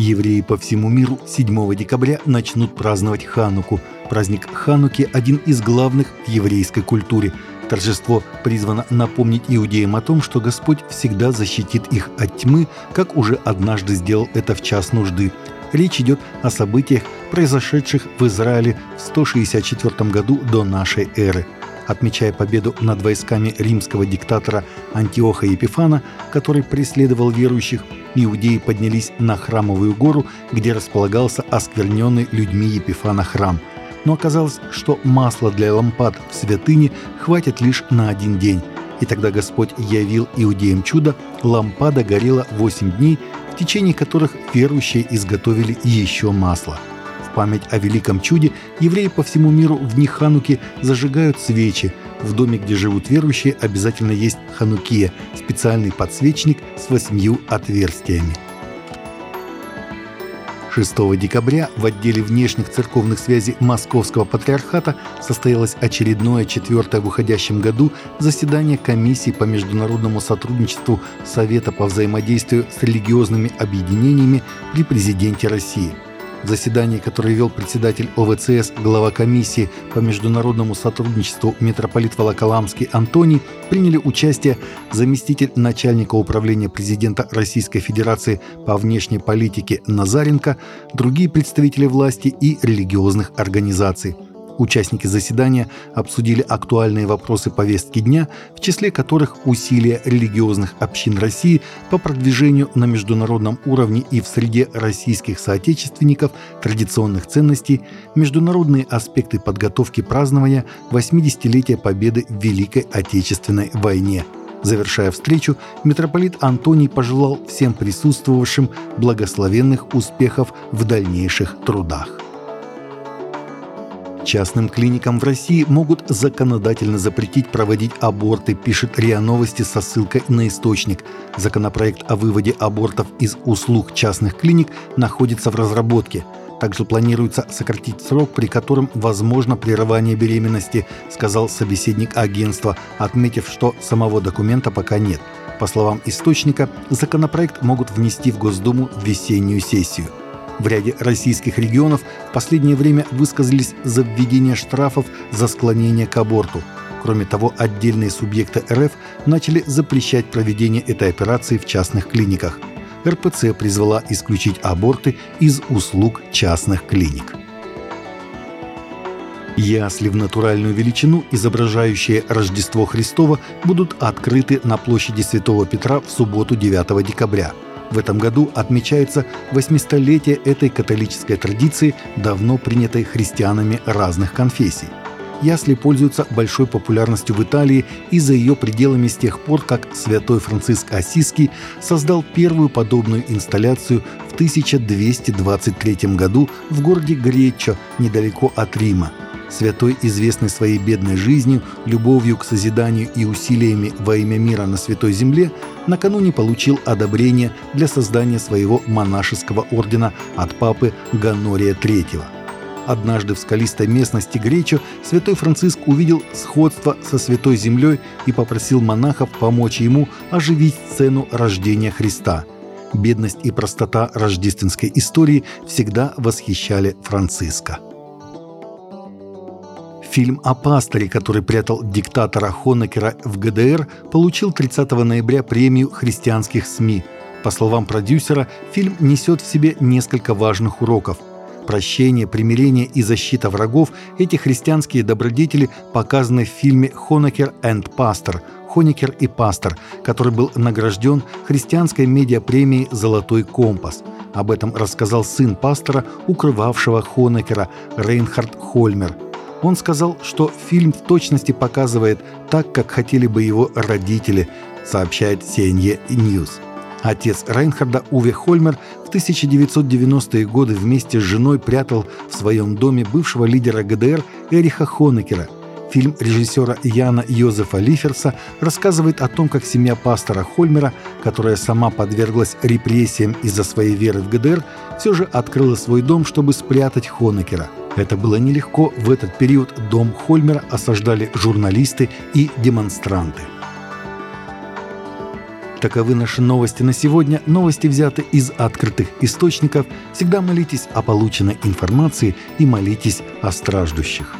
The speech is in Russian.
Евреи по всему миру 7 декабря начнут праздновать Хануку. Праздник Хануки – один из главных в еврейской культуре. Торжество призвано напомнить иудеям о том, что Господь всегда защитит их от тьмы, как уже однажды сделал это в час нужды. Речь идет о событиях, произошедших в Израиле в 164 году до нашей эры – отмечая победу над войсками римского диктатора Антиоха Епифана, который преследовал верующих, иудеи поднялись на Храмовую гору, где располагался оскверненный людьми Епифана храм. Но оказалось, что масла для лампад в святыне хватит лишь на один день. И тогда Господь явил иудеям чудо, лампада горела 8 дней, в течение которых верующие изготовили еще масло – в память о великом чуде евреи по всему миру в дни Хануки зажигают свечи. В доме, где живут верующие, обязательно есть ханукия – специальный подсвечник с восьмью отверстиями. 6 декабря в отделе внешних церковных связей Московского патриархата состоялось очередное четвертое в уходящем году заседание комиссии по международному сотрудничеству Совета по взаимодействию с религиозными объединениями при президенте России – заседании, которое вел председатель ОВЦС, глава комиссии по международному сотрудничеству митрополит Волоколамский Антоний, приняли участие заместитель начальника управления президента Российской Федерации по внешней политике Назаренко, другие представители власти и религиозных организаций – Участники заседания обсудили актуальные вопросы повестки дня, в числе которых усилия религиозных общин России по продвижению на международном уровне и в среде российских соотечественников традиционных ценностей, международные аспекты подготовки празднования 80-летия Победы в Великой Отечественной войне. Завершая встречу, митрополит Антоний пожелал всем присутствовавшим благословенных успехов в дальнейших трудах. Частным клиникам в России могут законодательно запретить проводить аборты, пишет РИА Новости со ссылкой на источник. Законопроект о выводе абортов из услуг частных клиник находится в разработке. Также планируется сократить срок, при котором возможно прерывание беременности, сказал собеседник агентства, отметив, что самого документа пока нет. По словам источника, законопроект могут внести в Госдуму в весеннюю сессию. В ряде российских регионов в последнее время высказались за введение штрафов за склонение к аборту. Кроме того, отдельные субъекты РФ начали запрещать проведение этой операции в частных клиниках. РПЦ призвала исключить аборты из услуг частных клиник. Ясли в натуральную величину, изображающие Рождество Христово, будут открыты на площади Святого Петра в субботу 9 декабря – в этом году отмечается 800-летие этой католической традиции, давно принятой христианами разных конфессий. Ясли пользуются большой популярностью в Италии и за ее пределами с тех пор, как святой Франциск Осиский создал первую подобную инсталляцию в 1223 году в городе Греччо, недалеко от Рима – Святой, известный своей бедной жизнью, любовью к созиданию и усилиями во имя мира на Святой Земле, накануне получил одобрение для создания своего монашеского ордена от папы Ганория III. Однажды в скалистой местности Гречо святой Франциск увидел сходство со Святой Землей и попросил монахов помочь ему оживить сцену рождения Христа. Бедность и простота рождественской истории всегда восхищали Франциска. Фильм о пасторе, который прятал диктатора Хонекера в ГДР, получил 30 ноября премию христианских СМИ. По словам продюсера, фильм несет в себе несколько важных уроков. Прощение, примирение и защита врагов – эти христианские добродетели показаны в фильме «Хонекер and Пастор» Хоникер и Пастор, который был награжден христианской медиапремией «Золотой компас». Об этом рассказал сын пастора, укрывавшего Хонекера, Рейнхард Хольмер – он сказал, что фильм в точности показывает так, как хотели бы его родители, сообщает CNN News. Отец Райнхарда Уве Хольмер в 1990-е годы вместе с женой прятал в своем доме бывшего лидера ГДР Эриха Хонекера. Фильм режиссера Яна Йозефа Лиферса рассказывает о том, как семья пастора Хольмера, которая сама подверглась репрессиям из-за своей веры в ГДР, все же открыла свой дом, чтобы спрятать Хонекера – это было нелегко. В этот период дом Хольмера осаждали журналисты и демонстранты. Таковы наши новости на сегодня. Новости взяты из открытых источников. Всегда молитесь о полученной информации и молитесь о страждущих.